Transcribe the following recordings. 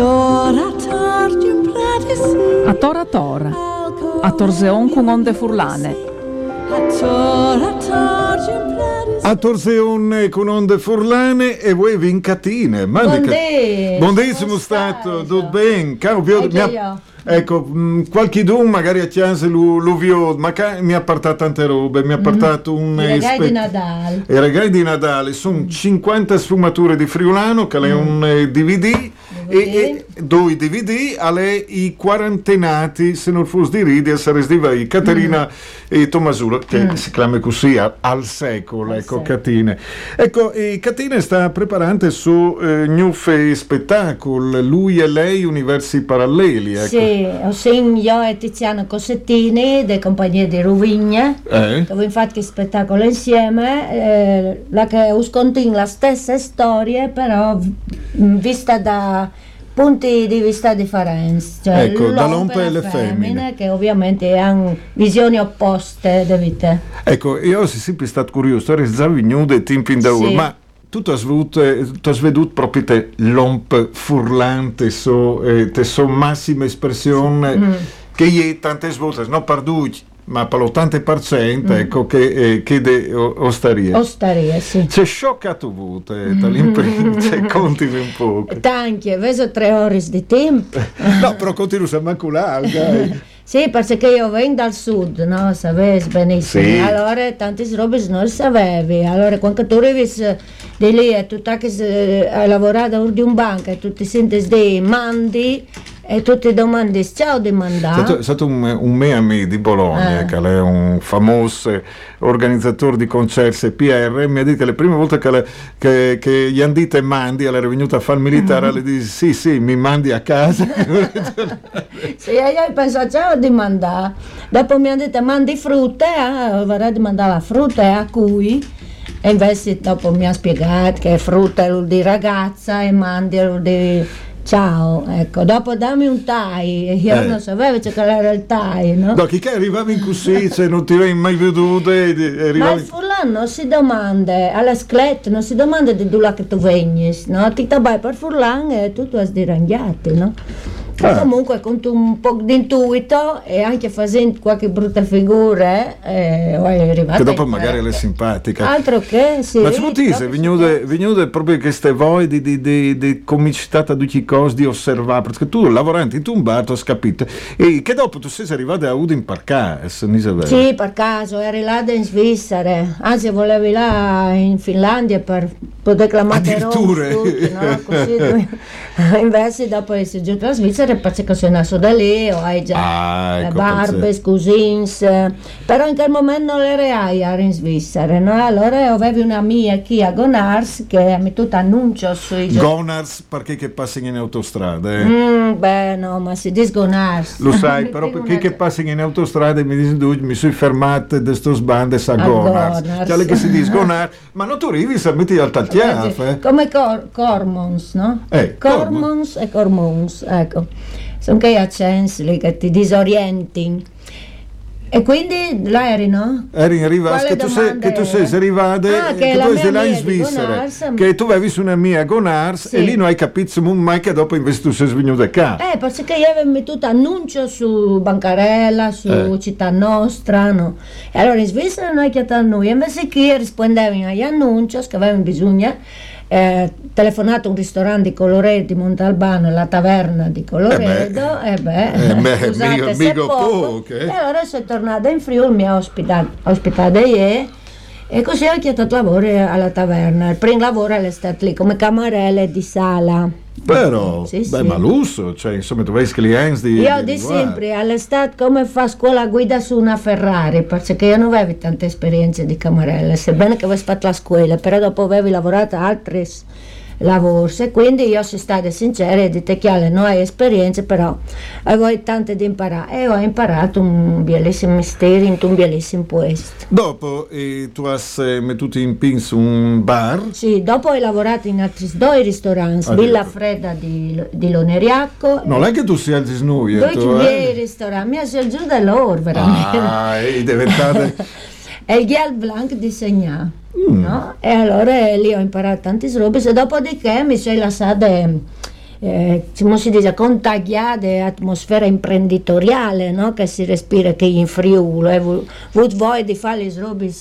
A tora tora, a torseon con onde furlane. a Torseone con onde furlane e voi vincatine. Buondì, Buondissimo come stato, tutto bene. Caro Pio, Eh, mi ha-. Ecco, mh, qualche dun magari a chiase l'uvio, ma ca- mi ha portato tante robe, mi ha portato un... Mhm. I regali ispe- di Natale. I regali di Natale sono 50 sfumature di Friulano, che è un eh, DVD, e, e due DVD alle i quarantenati, se non fosse di ridi, saresti di vai, Caterina e Tommasuro, che si chiama così a- al secolo, Al ecco, secolo. Catine. Ecco, e Catine sta preparando su eh, Newfe Spettacolo, lui e lei universi paralleli, ecco. Sì, io e Tiziano Cossettini, delle compagnie di Rovigna, Eh? dove infatti spettacolo insieme, eh, la che uscontin la stessa storia, però mm, vista da punti di vista differenti. Cioè Ecco, da l'uomo l'ompa e le la femmine. che ovviamente hanno visioni opposte di vita. Ecco, io sono sempre stato curioso, ora già venuto tempi in da Sì. ma tu ti hai veduto proprio te l'omp furlante, so, eh, te so massima espressione Mm. che è tante svolte, non per due, ma per l'80% ecco, che, eh, che de o- osterie. Osteria, sì. C'è scioccato voto, eh, dall'imprint, cioè, continui un po'. Tanti, vedo tre ore di tempo. No, però continui a maculare, dai. Sì, perché io vengo dal sud, no? Sapevi benissimo. Sì. Allora tante robe non le sapevi. Allora quando tu arrivi di lì e tu hai lavorato di un banco e tu ti senti dei mandi e tu ti domandi ciao di È stato, è stato un, un mea me di Bologna, Eh. che è un famoso organizzatore di concerti e PR, mi ha detto che le prime volte che, le- che, che gli hanno detto e mandi, è venuta a fare il militare, le dice sì sì, mi mandi a casa. Sì, e io penso ciao di mandare. Dopo mi hanno detto mandi frutta, eh, vorrei di mandare la frutta e a cui. E invece dopo mi ha spiegato che frutta vuol dire ragazza e mandi vuol dire ciao. Ecco, dopo dammi un tai. E io Eh. non sapevo era il tai, no? no, chi che arrivava in così, cioè, non ti avevi mai veduto e e Ma il furlan non si domanda, alla scletta non si domanda di dove che tu vengi, no? Ti tabai per furlan e tu ti hai diranghiato, no? E Ah. comunque con un po' di intuito e anche facendo qualche brutta figura, eh, è arrivato. Che dopo in magari le simpatica. Altro che sì. Ma ci proprio venute, venute proprio queste voi di, di, di, di comicità da tutti i cosi di osservare, perché tu lavorando in un bar, hai capito, e che dopo tu sei arrivato a Udin non sapevi. Sì, per caso, eri là in Svizzera, anzi volevi là in Finlandia per poter clamare Addirittura. no? Così, invece dopo essere giù la Svizzera perché sono nato da lì, hai già Ah, ecco, barbe, cosins, però in quel momento non le ero in Svizzera, no? Allora avevi una mia qui a Gonars che mi tutto annuncio sui Gonars perché che passano in autostrada, eh. Mm, beh, no, ma si dice Gonars. Lo sai, però perché una- che passano in autostrada e mi dicono "Du, mi sono fermato da sto sbande a A Gonars. Gonars. Chiaro che si dice Gonars, ma non tu arrivi se metti al taltiaf, eh. Come cor- Cormons, no? Eh, Cormons e Cormons, ecco. Sono quei accenti lì che ti disorienti. E quindi là eri, no? Eri in Rivas, che tu sei, che tu sei arrivato, Ah, che che tu sei là in Svizzera, che tu avevi una mia a Gonars Sì. e lì non hai capito mai che dopo invece tu sei venuto qua. Eh, perché io avevo mettuto annuncio su Bancarella, su Eh. Città Nostra, no? E allora in Svizzera non hai chiamato noi, invece qui rispondevano agli annunci che avevano bisogno, eh, telefonato a un ristorante di Coloredo di Montalbano, la taverna di Coloredo, e beh, Eh beh, scusate mica- se mica poco. poco, eh. E allora sono tornata in Friuli, mi ha ospitato, ospitato io, e così ho chiamato lavoro alla taverna. Il primo lavoro è stato lì come camarelle di sala. Però, Sì, beh, sì. ma lusso, cioè, insomma, tu vedi clienti di... Io di di sempre, all'estate come fa scuola guida su una Ferrari, perché io non avevo tante esperienze di camarella, sebbene che avevo fatto la scuola, però dopo avevo lavorato a altri e quindi io sono stata sincera e detto che non hai esperienze, però avevo tante da imparare e ho imparato un bellissimo mestiere in un bellissimo puesto. Dopo eh, tu hai eh, mettuto in pinzo un bar, Sì, dopo ho lavorato in altri due ristoranti, Ah, Villa. Fredda di, di Loneriacco, non è che tu sia al disnuio, due tu, miei eh? ristoranti, mi ha giù da loro veramente. Ah, è diventata... è il Ghial Blanc di Segnà. Mm. No? E allora lì ho imparato tante robe e dopodiché mi sono lasciata eh, come si dice, contagiate atmosfera imprenditoriale no? che si respira qui in Friuli. E vu- voi di fare le robe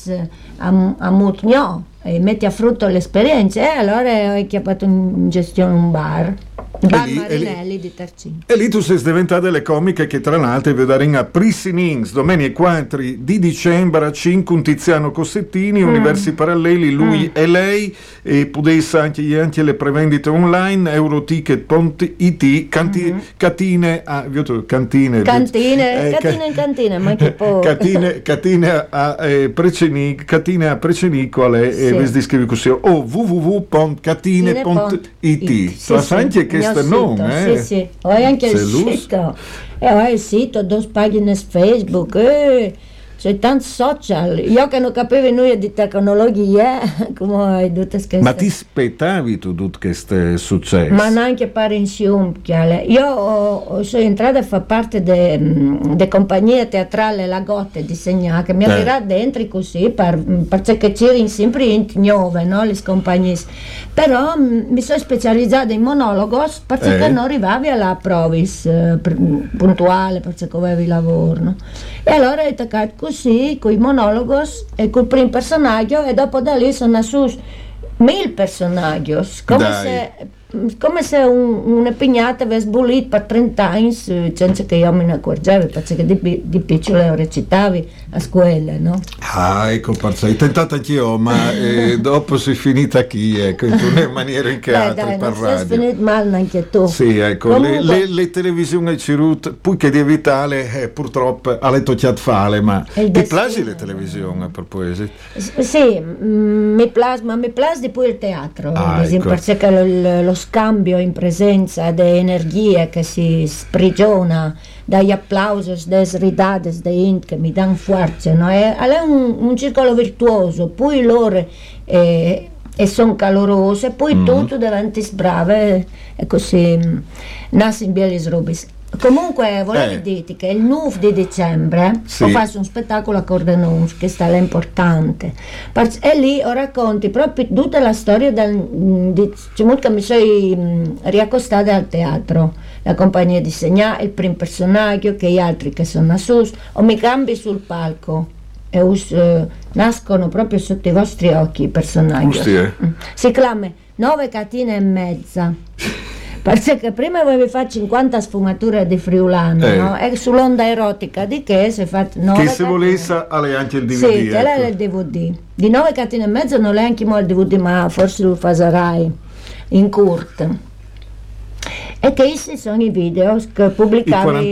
a, a Mutgnò e metti a frutto l'esperienza e allora ho chiamato in gestione un bar. Bar lì- e lì- Marinelli di Tercino. E lì tu sei diventata le comiche che tra l'altro vedremo a Prissinings, domenica 4 di dicembre, 5 un Tiziano Cossettini, Mm. Universi Paralleli, lui e lei, e potesse anche, anche le prevendite online, euroticket.it, canti, catine, a, vi detto, cantine, Mm-hmm. Cantine, eh, ca- catine in cantina, ma che poi... Catine, catine a eh, Precenic, catine a Precenicole Sì. e vi descrivi così o www.catine.it tu sai anche questo nome eh? Sì, sì, ho anche il sito. E ho il sito, due pagine Facebook, eh, c'è tanti social. Io che non capivo nulla di tecnologia, come hai tutte queste... ma ti aspettavi tu tutto questo successo Ma neanche pare in Sciumchiale. Io sono entrata a far parte della compagnia teatrale La Gotte di Segnà, che mi ha Eh. tirato dentro così, per, perché c'erano sempre in nuove, no, le compagnie. Però mm, mi sono specializzata in monologos perché Eh. non arrivavi alla provis eh, pr- puntuale, perché avevi lavoro. no? E allora ho attaccato così, con i monologos e col primo personaggio e dopo da lì sono su mille personaggi, come Dai. se, come se un, una pignata avesse bollito per 30 anni senza che io me ne accorgevo, perché di, di piccolo recitavi a scuola, no? ah ecco perché hai tentato anch'io ma eh, dopo sei finita qui ecco in una maniera in che Dai, altre dai, per non sei radio finito male neanche tu. sì, ecco, le, Comunque- le, le televisioni hai cerut, poi che di evitare, eh, purtroppo, alle tocchiate fare, ma È il ti piace le televisioni, per poesia? Sì, mi piace, ma mi piace di più il teatro, Ah, ad esempio, ecco. perché lo, lo scambio in presenza di energie che si sprigiona dagli applausi, dalle risate, dai int che mi danno forza, no? è, è un, un circolo virtuoso, poi loro eh, sono calorose, poi Mhm. tutto davanti brave e così mm, nascono belle robe. Comunque volevo Eh. dirti che il 9 di dicembre Sì. ho fatto un spettacolo a Cordenons che sta là importante e lì ho racconti proprio tutta la storia del, mm, di cioè, che mi sono mm, riaccostata al teatro la compagnia di Segnà, il primo personaggio che gli altri che sono a sus o mi cambi sul palco e us- eh, nascono proprio sotto i vostri occhi i personaggi Giusti, eh? Mm. si chiama nove catine e mezza perché prima avevi fatto 50 sfumature di friulano Eh. no? e sull'onda erotica di che si è fatto 9 Che se volesse, alle anche il DVD. sì, quella ecco. è il DVD di 9 catene e mezzo non è anche mo il DVD ma forse lo farai in Kurt e che questi sono i video che pubblicavi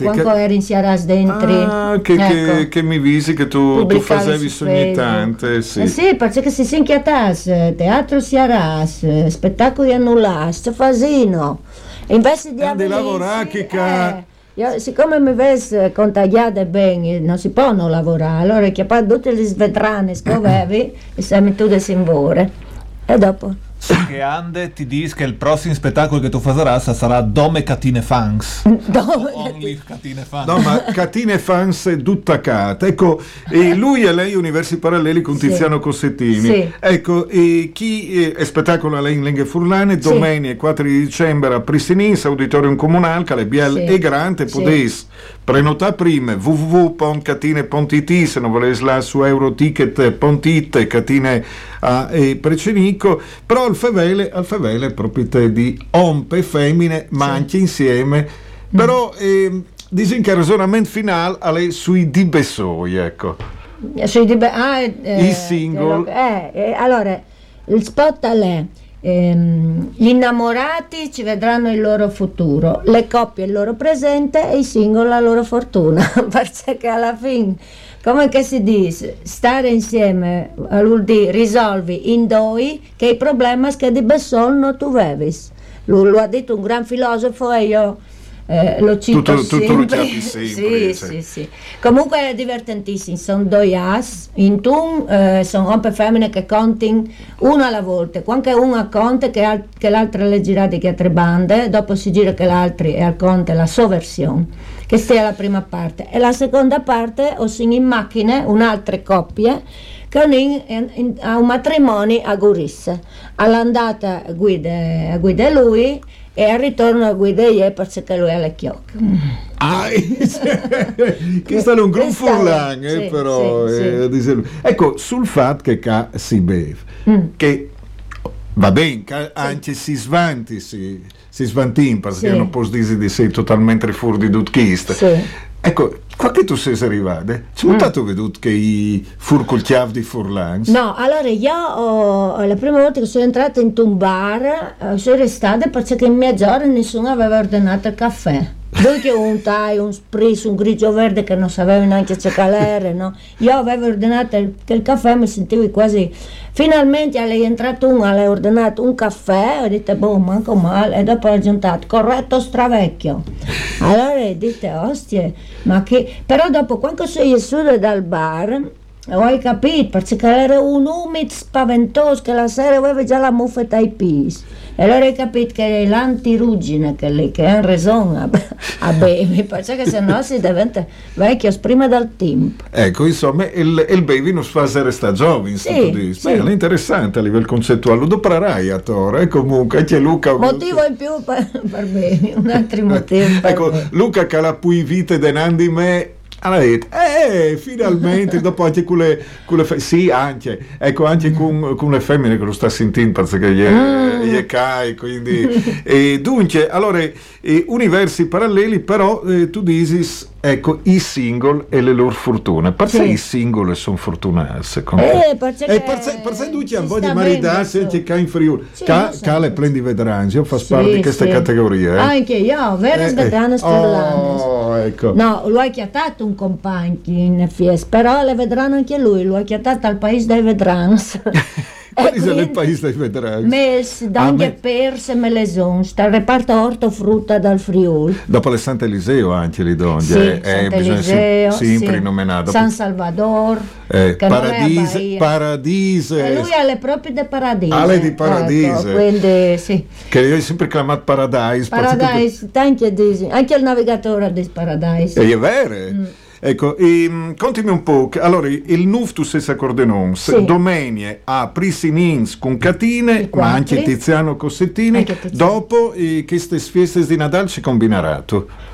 quando che- eri in Sierras dentro Ah, che, che, Ecco. che mi visi che tu, tu facevi su ogni Facebook. tanto, eh, sì. Eh sì, perché si si inchiatasse, teatro si arasse, spettacoli annullasse, fasino. Invece di Eh, avvenirsi, lavorare, che eh, io, siccome mi avessi contagiata bene, non si può non lavorare, allora ho chiappato tutte le svetrane che avevi e siamo tutte in vore. E dopo? Che Ande ti dice che il prossimo spettacolo che tu farai sarà Dome Catine Fans. Only Catine Fans. No, ma Catine Fans è tutta cata. Ecco, e lui e lei Universi Paralleli con Sì. Tiziano Cossettini. Sì. Ecco, e chi è spettacolo alle in Lenghe Furlane, Sì. domenica 4 di dicembre a Pristinins, Auditorium Comunale, che Biel Sì. e Grande, Sì. Prenotare prima www.catine.it se non volete là su euroticket.it Catine a e Precenico però al Fevele al Fevele proprietà di ompe femmine ma anche insieme però ehm, dicono che il ragionamento finale è sui di Bessoi ecco Sui di be- ah, eh, I single. eh, eh, allora, il spot è ehm, gli innamorati ci vedranno il loro futuro, le coppie il loro presente e i single la loro fortuna, perché alla fine, come si dice, stare insieme eh, vuol dire risolvi in doi che i problemi che di Besson non tu vevis. Lo, lo ha detto un gran filosofo e io eh, lo cito Tutto- tutto lo sempre. sempre, sì, cioè. sì, sì. Comunque è divertentissimo, sono due as, in tun eh, sono rompe femmine che contano uno alla volta, quando uno conta che, al- che l'altra le girate che a tre bande, dopo si gira che l'altro è al conte la sua versione, che stia la prima parte. E la seconda parte o sono in macchine un'altra coppia che sono in, in- in- a un matrimonio a Gurisse. All'andata guida, guida lui e al ritorno a guidare perché lui ha le chiocche. Ah, che sta un gran è- furlan, eh, sì, però. sì, sì. eh, lui. Ecco, sul fatto che ca si beve, Mm. che va bene, che anche si svanti, si, si svantin, perché Sì. non posso dire di sei totalmente fuori di tutto Sì. Ecco, qua che tu sei arrivato, c'è Mm. stato veduto che i fur col chiave di furlans? No, allora io ho- la prima volta che sono entrata in un bar eh, sono restata perché in mezz'ora nessuno aveva ordinato il caffè. Dunque un thai, un spritz, un grigio verde che non sapevo neanche che calere, no? Io avevo ordinato il, il caffè mi sentivo quasi... Finalmente è entrato uno, ha ordinato un caffè, ho detto, boh, manco male, e dopo ha aggiuntato, corretto stravecchio. Allora dite, ostie, ma che... Però dopo, quando sono uscita dal bar, hai capito, perché era un umido spaventoso che la sera aveva già la muffetta ai pis. E allora hai capito che è l'antiruggine che lì, che ha ragione a, a bevi, perché se no si diventa vecchio prima del tempo. Ecco, insomma, il, il baby non fa essere sta giovane, Sì, tu dici. sì. Beh, è interessante a livello concettuale, lo doprarai a Toro, e comunque anche Luca... Motivo in più per, per bevi, un altro motivo ecco, bevi. Luca che la pui vite denandi me ha detto, eh, finalmente, dopo anche con le, con le fe- sì, anche, ecco, anche con, con le femmine che lo sta sentendo, perché gli è, Mm. gli è cai, quindi, e dunque, allora, eh, universi paralleli, però eh, tu dici, ecco, i single e le loro fortune, perché Sì. i single sono fortunati, secondo te? Eh, perché E per se, per se tu ci c'è un po' di bene, anche qua in Friuli. Sì, Ca, so. ca le prendi vedrangi, io fa Sì, parte di queste sì. categorie. Eh? Anche io, vero Eh, eh. svedane sturlane. Oh, ecco. No, lo ha chiatato un compagno in FIES, però le vedranno anche lui, lo ha chiatato al paese dei vedrans. Quali E sono le quindi- paesi dei vedrangi? Mels, Ah, d'anche me- perse melesons, dal reparto ortofrutta dal Friuli. Dopo le Sant'Eliseo anche li donne. Sì, eh, eh, Sant'Eliseo, sì. nominare. San Salvador, Eh, Paradise. Paradise, E lui ha le proprie di Paradise. Ale di Paradise. Ecco, quindi sì. che io ho sempre chiamato Paradise. Paradise, anche, anche il navigatore di Paradise. E è vero. Mm. Ecco, ehm, contami un po'. Allora, il NUF tu sei accordenons, Sì. domenie a Prisinins con Catine, ma anche. Tiziano Cossettini. Anche Tiziano. Dopo eh, queste feste di Natale si combineranno.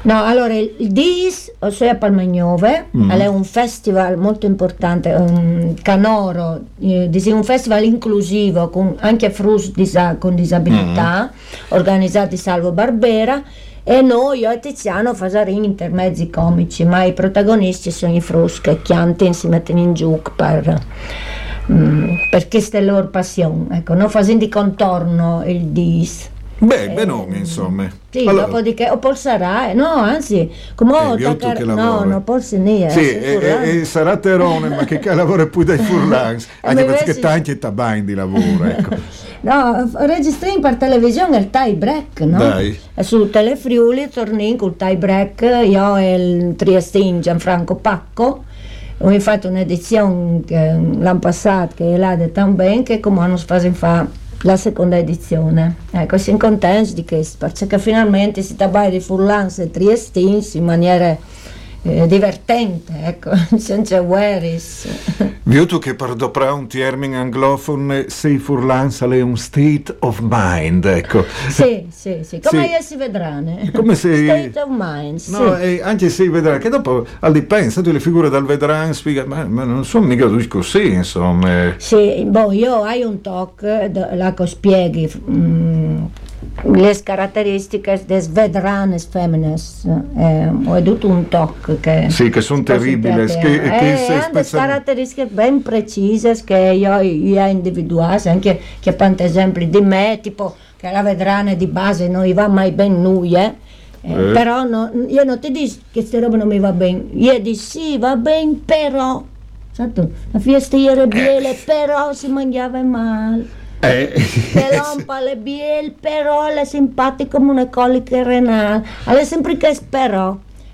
No, allora il DIS, ossia a Palmagnove, Mm. è un festival molto importante, un canoro, eh, un festival inclusivo con anche frus disa- con disabilità, Mm. organizzati Salvo Barbera. E noi, io e Tiziano, facciamo intermezzi comici, ma i protagonisti sono i frus che chiantano, si mettono in giù per, mm, per questa loro passione. Ecco, non facendo di contorno il DIS. Beh, benone, insomma. Eh, Sì, Allora, dopodiché, o poi sarà, eh, no, anzi, come Eh, ho che no, non posso niente. Sì, e, e- e sarà Terone, ma che lavora poi dai furlans. Anche ma perché invece- tanti tabain di lavoro, ecco. No, registriamo per televisione il tie break, no? Dai. E su Telefriuli torniamo col tie break, io e il Triestin Gianfranco Pacco. Ho fatto un'edizione l'anno passato che è là di tan bene che come hanno fatto fa la seconda edizione. Ecco, siamo contenti di questo, perché finalmente si tratta di Furlans e Triestins in maniera eh, divertente, ecco, senza guerris. Viu tu che per doprare un termine anglofono sei furlans è un state of mind, ecco. Sì, sì, sì, come Sì. si vedranno. Come se- State of mind, sì. No, e anche se vedrà che dopo al dipende, tu le figure dal vedran spiega, ma, ma non sono mica così, insomma. Sì, boh, io hai un talk, che spieghi mm, le caratteristiche des vedranes femines. Eh, ho edito un talk che... Sì, che sono terribili, Che, che, eh, se hanno delle caratteristiche ben precise che io, io ho individuato, anche che per esempio di me, tipo che la vedrane di base non gli va mai ben noi, eh. Eh, però no- io non ti dico che queste robe non mi va bene, io dico sì, va bene, però, certo, la fiesta era biele, però si mangiava male. Eh, Che lompa le biel, però è simpatico come una colica renale. È sempre che.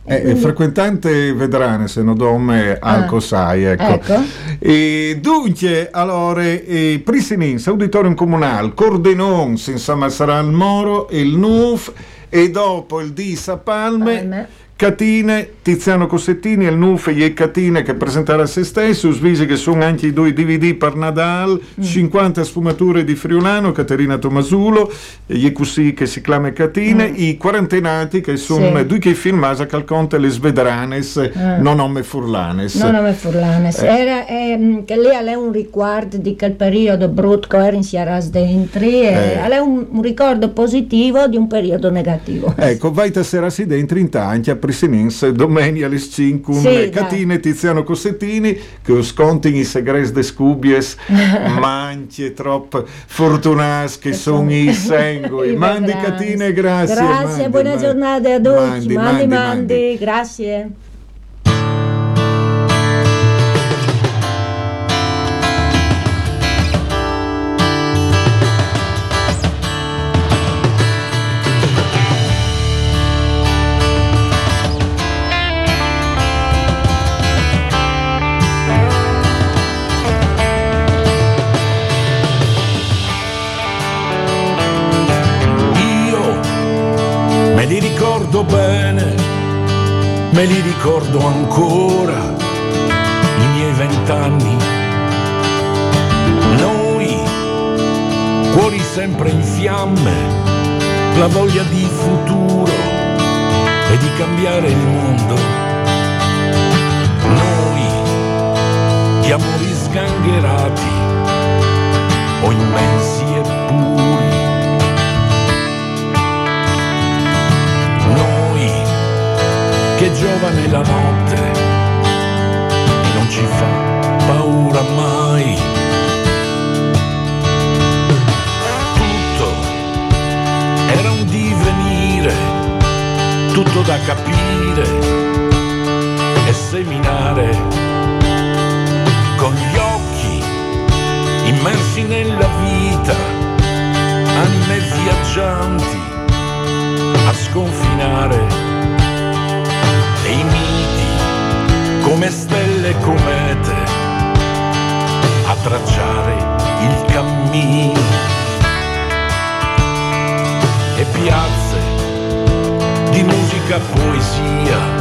E Eh, quindi- frequentante vedrane se non dome al Ah, Cosai, ecco. ecco. E dunque, allora, eh, Pristinins, Auditorium Comunale, Cordenons, insomma sarà il Moro, il NUF e dopo il DIS a Palme, Palme. Catine, Tiziano Cossettini, il Nufe e Catine che presenterà se stesso, svisi che sono anche i due DVD per Nadal, 50 sfumature di Friulano, Caterina Tomasulo, e così che si chiama Catine, i quarantenati che sono Sì. due che filmasa calconte le svedranes, non nome furlanes. No, no, me furlanes. Era, ehm, che lì è un ricordo di quel periodo brutto era in Sierras dentri, e Eh. è un, un ricordo positivo di un periodo negativo. Ecco, vai sera si dentro in tanti a Prisinins domenica alle 5 Sì, dai. Catine Tiziano Cossettini che sconti i segreti de scubies manci troppo fortunas che sono i sengui mandi. Catine grazie Grazie, mandi, buona mandi. giornata a tutti. Mandi, Mandi, mandi, mandi. grazie. Me li ricordo ancora, i miei vent'anni. Noi, cuori sempre in fiamme, la voglia di futuro e di cambiare il mondo. Noi, gli amori sgangherati o immensi e puri. Che giovane la notte e non ci fa paura mai. Tutto era un divenire, tutto da capire e seminare con gli occhi immersi nella vita, anime viaggianti a sconfinare comete a tracciare il cammino. E piazze di musica poesia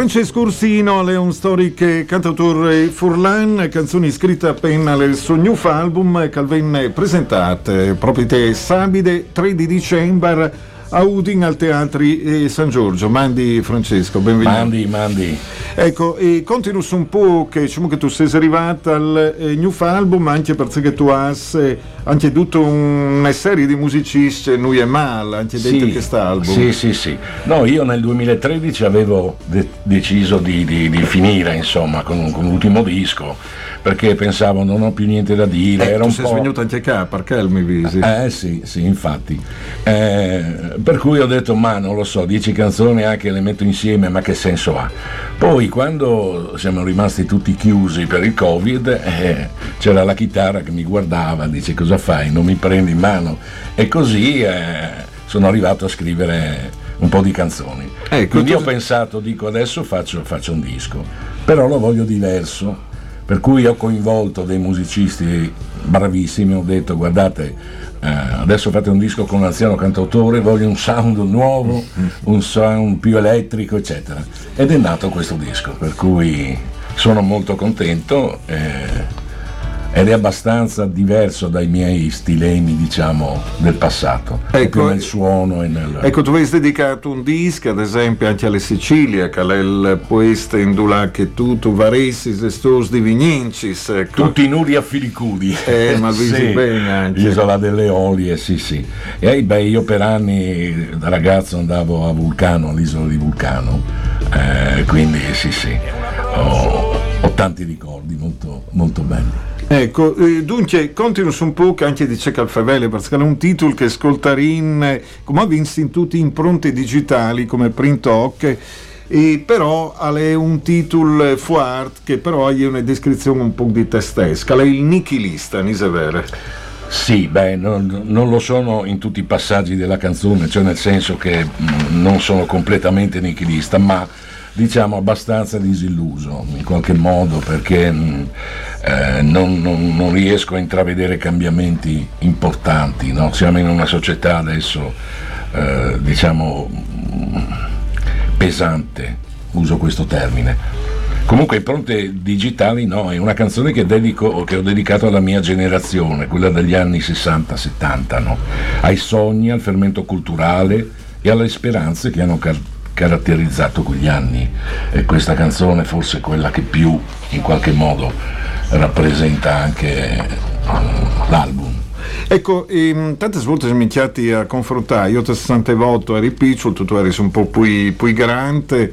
Francesco Ursino è un storico cantautore furlan, canzoni scritte appena nel suo new album che venne presentate proprio te sabide 3 di dicembre a Udin al Teatri eh, San Giorgio. Mandi Francesco, benvenuto. Mandi, mandi. Ecco, e continui un po' che, diciamo che tu sei arrivato al eh, new album anche perché tu hai eh, anche tutta una serie di musicisti, noi e mal, anche dentro questo album. Sì, sì, sì. No, io nel 2013 avevo de- deciso di, di- di finire, insomma, con, con l'ultimo disco, perché pensavo non ho più niente da dire. Eh, era tu un sei po'... svenuto anche qua, perché il mi visi? Eh sì, sì, infatti. Eh, per cui ho detto, ma non lo so, dieci canzoni anche le metto insieme, ma che senso ha? Poi quando siamo rimasti tutti chiusi per il Covid, eh, c'era la chitarra che mi guardava, dice cosa fai? Non mi prendi in mano? E così eh, sono arrivato a scrivere un po' di canzoni. Ecco, Quindi tu- ho pensato, dico adesso faccio, faccio un disco, però lo voglio diverso. Per cui ho coinvolto dei musicisti bravissimi, ho detto guardate, eh, adesso fate un disco con un anziano cantautore, voglio un sound nuovo, un sound più elettrico, eccetera. Ed è nato questo disco, per cui sono molto contento eh, ed è abbastanza diverso dai miei stilemi, diciamo, del passato, Ecco, nel suono e nel... Ecco, tu avete dedicato un disco, ad esempio, anche alla Sicilia, che è il poesta indula che tu, tu varessis e stos di Vignincis. Ecco. Tutti nudi a filicudi. Eh, ma visi bene anche. Isola delle Olie, sì, sì. E beh, io per anni da ragazzo andavo a Vulcano, all'isola di Vulcano, eh, quindi sì, sì. Ho, ho tanti ricordi molto, molto belli. Ecco, eh, dunque, continua un po' che anche dice Calfavelle, perché è un titolo che ascoltarin, eh, come ha visto in tutte impronte digitali come Print Hoc, e però è un titolo fuart che però ha una descrizione un po' di testesca, è il nichilista, vero? Sì, beh, non, non lo sono in tutti i passaggi della canzone, cioè nel senso che mh, non sono completamente nichilista, ma diciamo abbastanza disilluso in qualche modo perché mh, eh, non, non- non riesco a intravedere cambiamenti importanti. no? Siamo in una società adesso eh, diciamo mh, pesante, uso questo termine. Comunque impronte digitali no, è una canzone che, dedico, che ho dedicato alla mia generazione, quella degli anni 60-70, no? ai sogni, al fermento culturale e alle speranze che hanno car- caratterizzato quegli anni. E questa canzone forse è quella che più in qualche modo rappresenta anche eh, l'album. Ecco, ehm, tante volte siamo iniziati a confrontare, io ti sentivo eri piccolo, tu eri un po' più grande,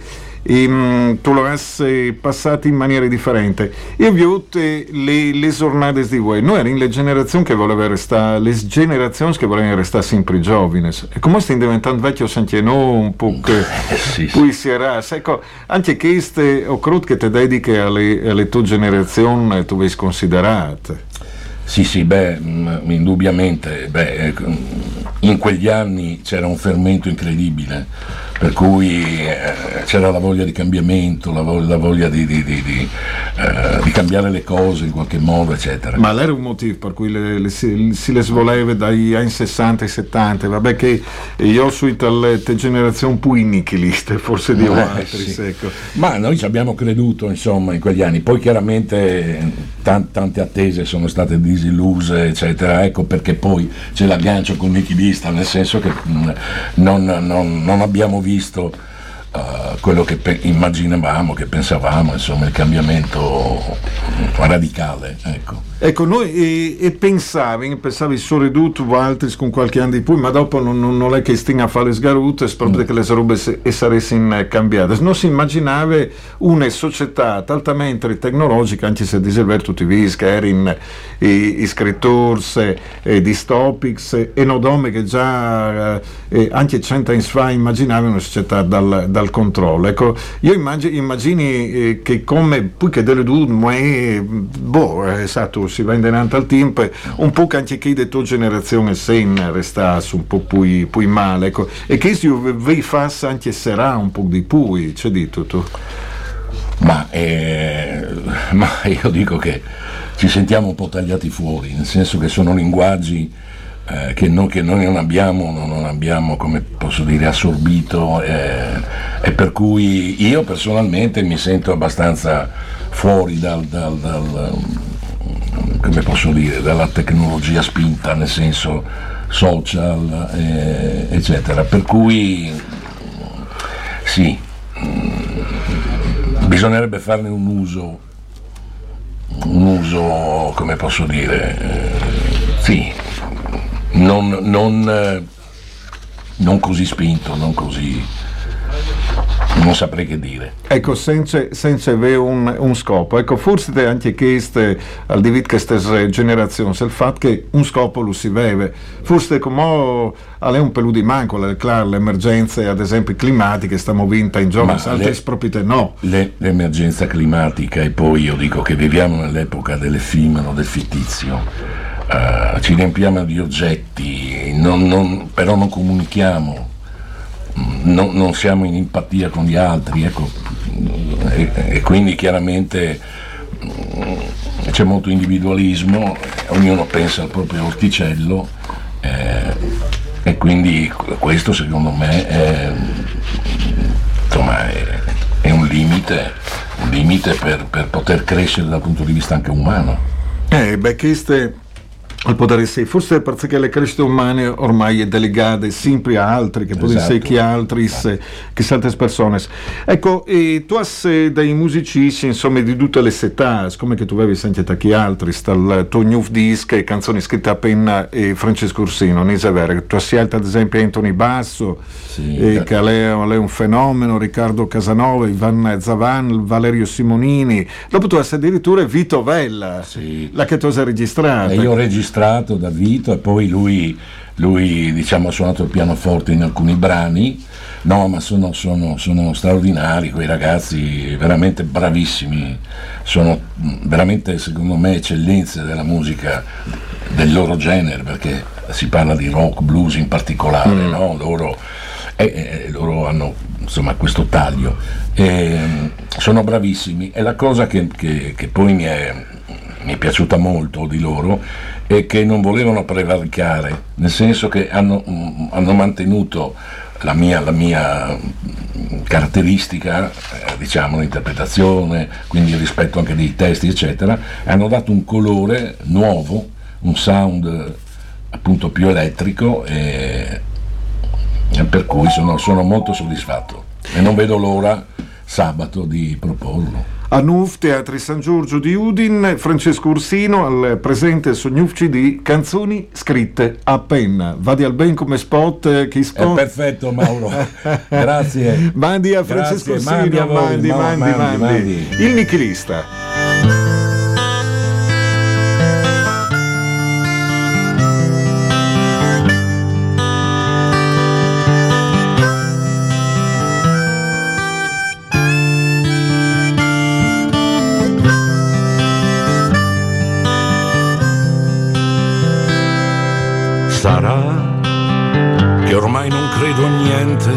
e mm, tu lo hai passato in maniera differente. Io vi ho avuto le, le giornate di voi, noi eravamo le generazioni che volevano restare, le generazioni che volevano restare sempre giovani, e come stai diventando vecchio anche noi, un po' che sì, sì. poi si era, ecco, anche queste, ho creduto che ti dedichi alle, alle tue generazioni, tu vedi considerate. Sì, sì, beh, mh, indubbiamente, beh, ecco, in quegli anni c'era un fermento incredibile, per cui eh, c'era la voglia di cambiamento, la voglia, la voglia di, di- di- eh, di cambiare le cose in qualche modo, eccetera. Ma era un motivo per cui le- le- si, si le svoleva dagli anni 60 e 70, vabbè che io sono dalle generazioni più nichiliste, forse di Eh, altri, sì. ecco. Ma noi ci abbiamo creduto insomma in quegli anni, poi chiaramente eh, tan- tante attese sono state disilluse, eccetera, ecco perché poi c'è l'aggancio con Nichilista, nel senso che mh, non, non- non abbiamo visto visto eh, quello che pe- immaginavamo, che pensavamo, insomma il cambiamento radicale. Ecco. Ecco, noi e, e pensavi, pensavi sorridutto altri con qualche anno di più, ma dopo non, non, non è che stinga a fare sgarute, proprio che le robe se, e saressero cambiate. Non si immaginava una società altamente tecnologica, anche se diserver tutti i che erano scrittori, e distopics, e nodome che già eh, anche cent'anni fa immaginavano una società dal, dal controllo. Ecco, io immagini, immagini eh, che come poi che delle due, boh, esatto, si va in al tempo, un po' che anche chi di tua generazione sen restasse un po' più, più male, ecco, e che se vi faccia anche sarà un po' di più, c'è di tutto. Ma, eh, ma io dico che ci sentiamo un po' tagliati fuori, nel senso che sono linguaggi eh, che, noi, che noi non abbiamo, non, non abbiamo, come posso dire, assorbito eh, e per cui io personalmente mi sento abbastanza fuori dal, dal- dal, come posso dire, dalla tecnologia spinta, nel senso social, eh, eccetera. Per cui sì, bisognerebbe farne un uso, un uso, come posso dire, eh, sì, non, non, eh, non così spinto, non così, non saprei che dire. Ecco, senza, senza avere un, un scopo. Ecco, forse è anche questo, al di che queste generazioni, il fatto che un scopo lo si vede. Forse come è un pelù di manco, le, le emergenze, ad esempio climatiche, stiamo vinta in Ma altre proprietà no. Le- l'emergenza climatica e poi io dico che viviamo nell'epoca dell'effimero, del fittizio, Eh, ci riempiamo di oggetti, non- non- però non comunichiamo, mm, non, non siamo in empatia con gli altri, ecco. e, e quindi chiaramente mm, c'è molto individualismo, ognuno pensa al proprio orticello eh, e quindi questo secondo me è, insomma, è, è un limite, un limite per, per poter crescere dal punto di vista anche umano. Eh, beh, queste al poter essere, forse perché le crescite umane ormai è delegate sempre a altri, che possono essere Esatto. chi altri, se- che altre persone. Ecco, e tu hai dei musicisti, insomma, di tutte le età, come che tu avevi sentito chi altri, dal tuo new disc e canzoni scritte appena e Francesco Ursino, non è vero, tu hai scelto ad esempio Anthony Basso, Sì. eh, che è, è un fenomeno, Riccardo Casanova, Ivan Zavan, Valerio Simonini, dopo tu hai addirittura Vito Vella, Sì. la che tu hai registrata. E io ho registrato da Vito e poi lui, lui, diciamo, ha suonato il pianoforte in alcuni brani. No, ma sono, sono- sono straordinari quei ragazzi, veramente bravissimi, sono veramente secondo me eccellenze della musica del loro genere, perché si parla di rock, blues in particolare, no? loro, e- e loro hanno insomma, questo taglio. E, sono bravissimi e la cosa che, che- che poi mi è, mi è piaciuta molto di loro è che non volevano prevaricare, nel senso che hanno, mm, hanno mantenuto la mia, la mia, mm, caratteristica, eh, diciamo, l'interpretazione, quindi il rispetto anche dei testi, eccetera, e hanno dato un colore nuovo, un sound appunto più elettrico e, e per cui sono, sono molto soddisfatto e non vedo l'ora sabato di proporlo. A NUF Teatri San Giorgio di Udin, Francesco Ursino al presente su NUF CD canzoni scritte a penna. Vadi al ben come spot, eh, chi È spot. perfetto Mauro, grazie. Mandi a Francesco Grazie, Ursino, mandi mandi, mandi, mandi. mandi. Il nichilista. A niente,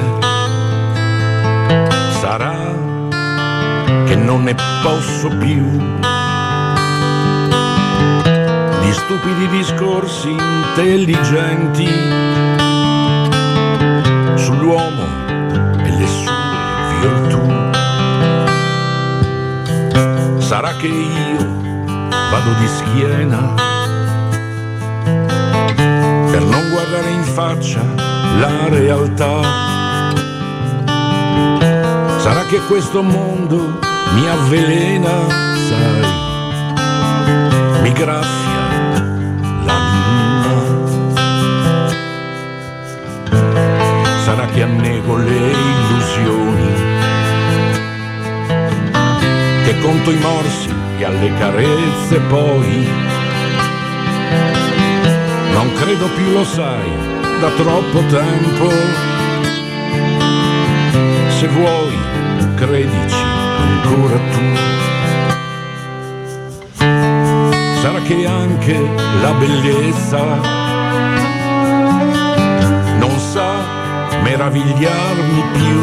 sarà che non ne posso più di stupidi discorsi intelligenti sull'uomo e le sue virtù. Sarà che io vado di schiena per non guardare in faccia la realtà. Sarà che questo mondo mi avvelena, sai, mi graffia l'anima. Sarà che annego le illusioni, che conto i morsi e alle carezze poi non credo più lo sai da troppo tempo. Se vuoi, credici ancora tu. Sarà che anche la bellezza non sa meravigliarmi più.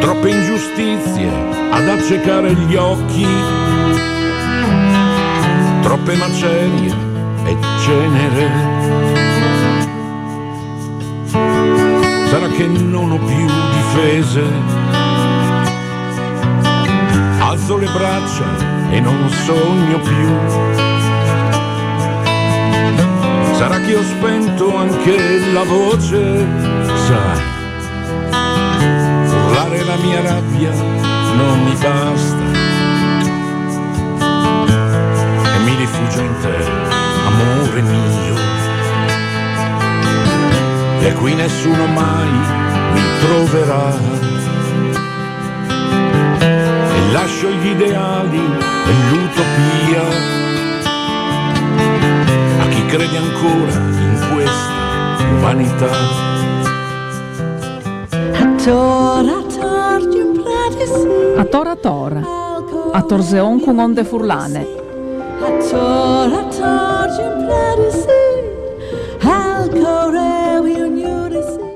Troppe ingiustizie ad accecare gli occhi troppe macerie e cenere. Sarà che non ho più difese, alzo le braccia e non sogno più. Sarà che ho spento anche la voce, sai, urlare la mia rabbia non mi basta. e mi rifugio in te, amore mio. E qui nessuno mai mi troverà. E lascio gli ideali e l'utopia a chi crede ancora in questa. Tora pradisi, A Tora Tora, a Torseon con onde furlane. Tora What is it?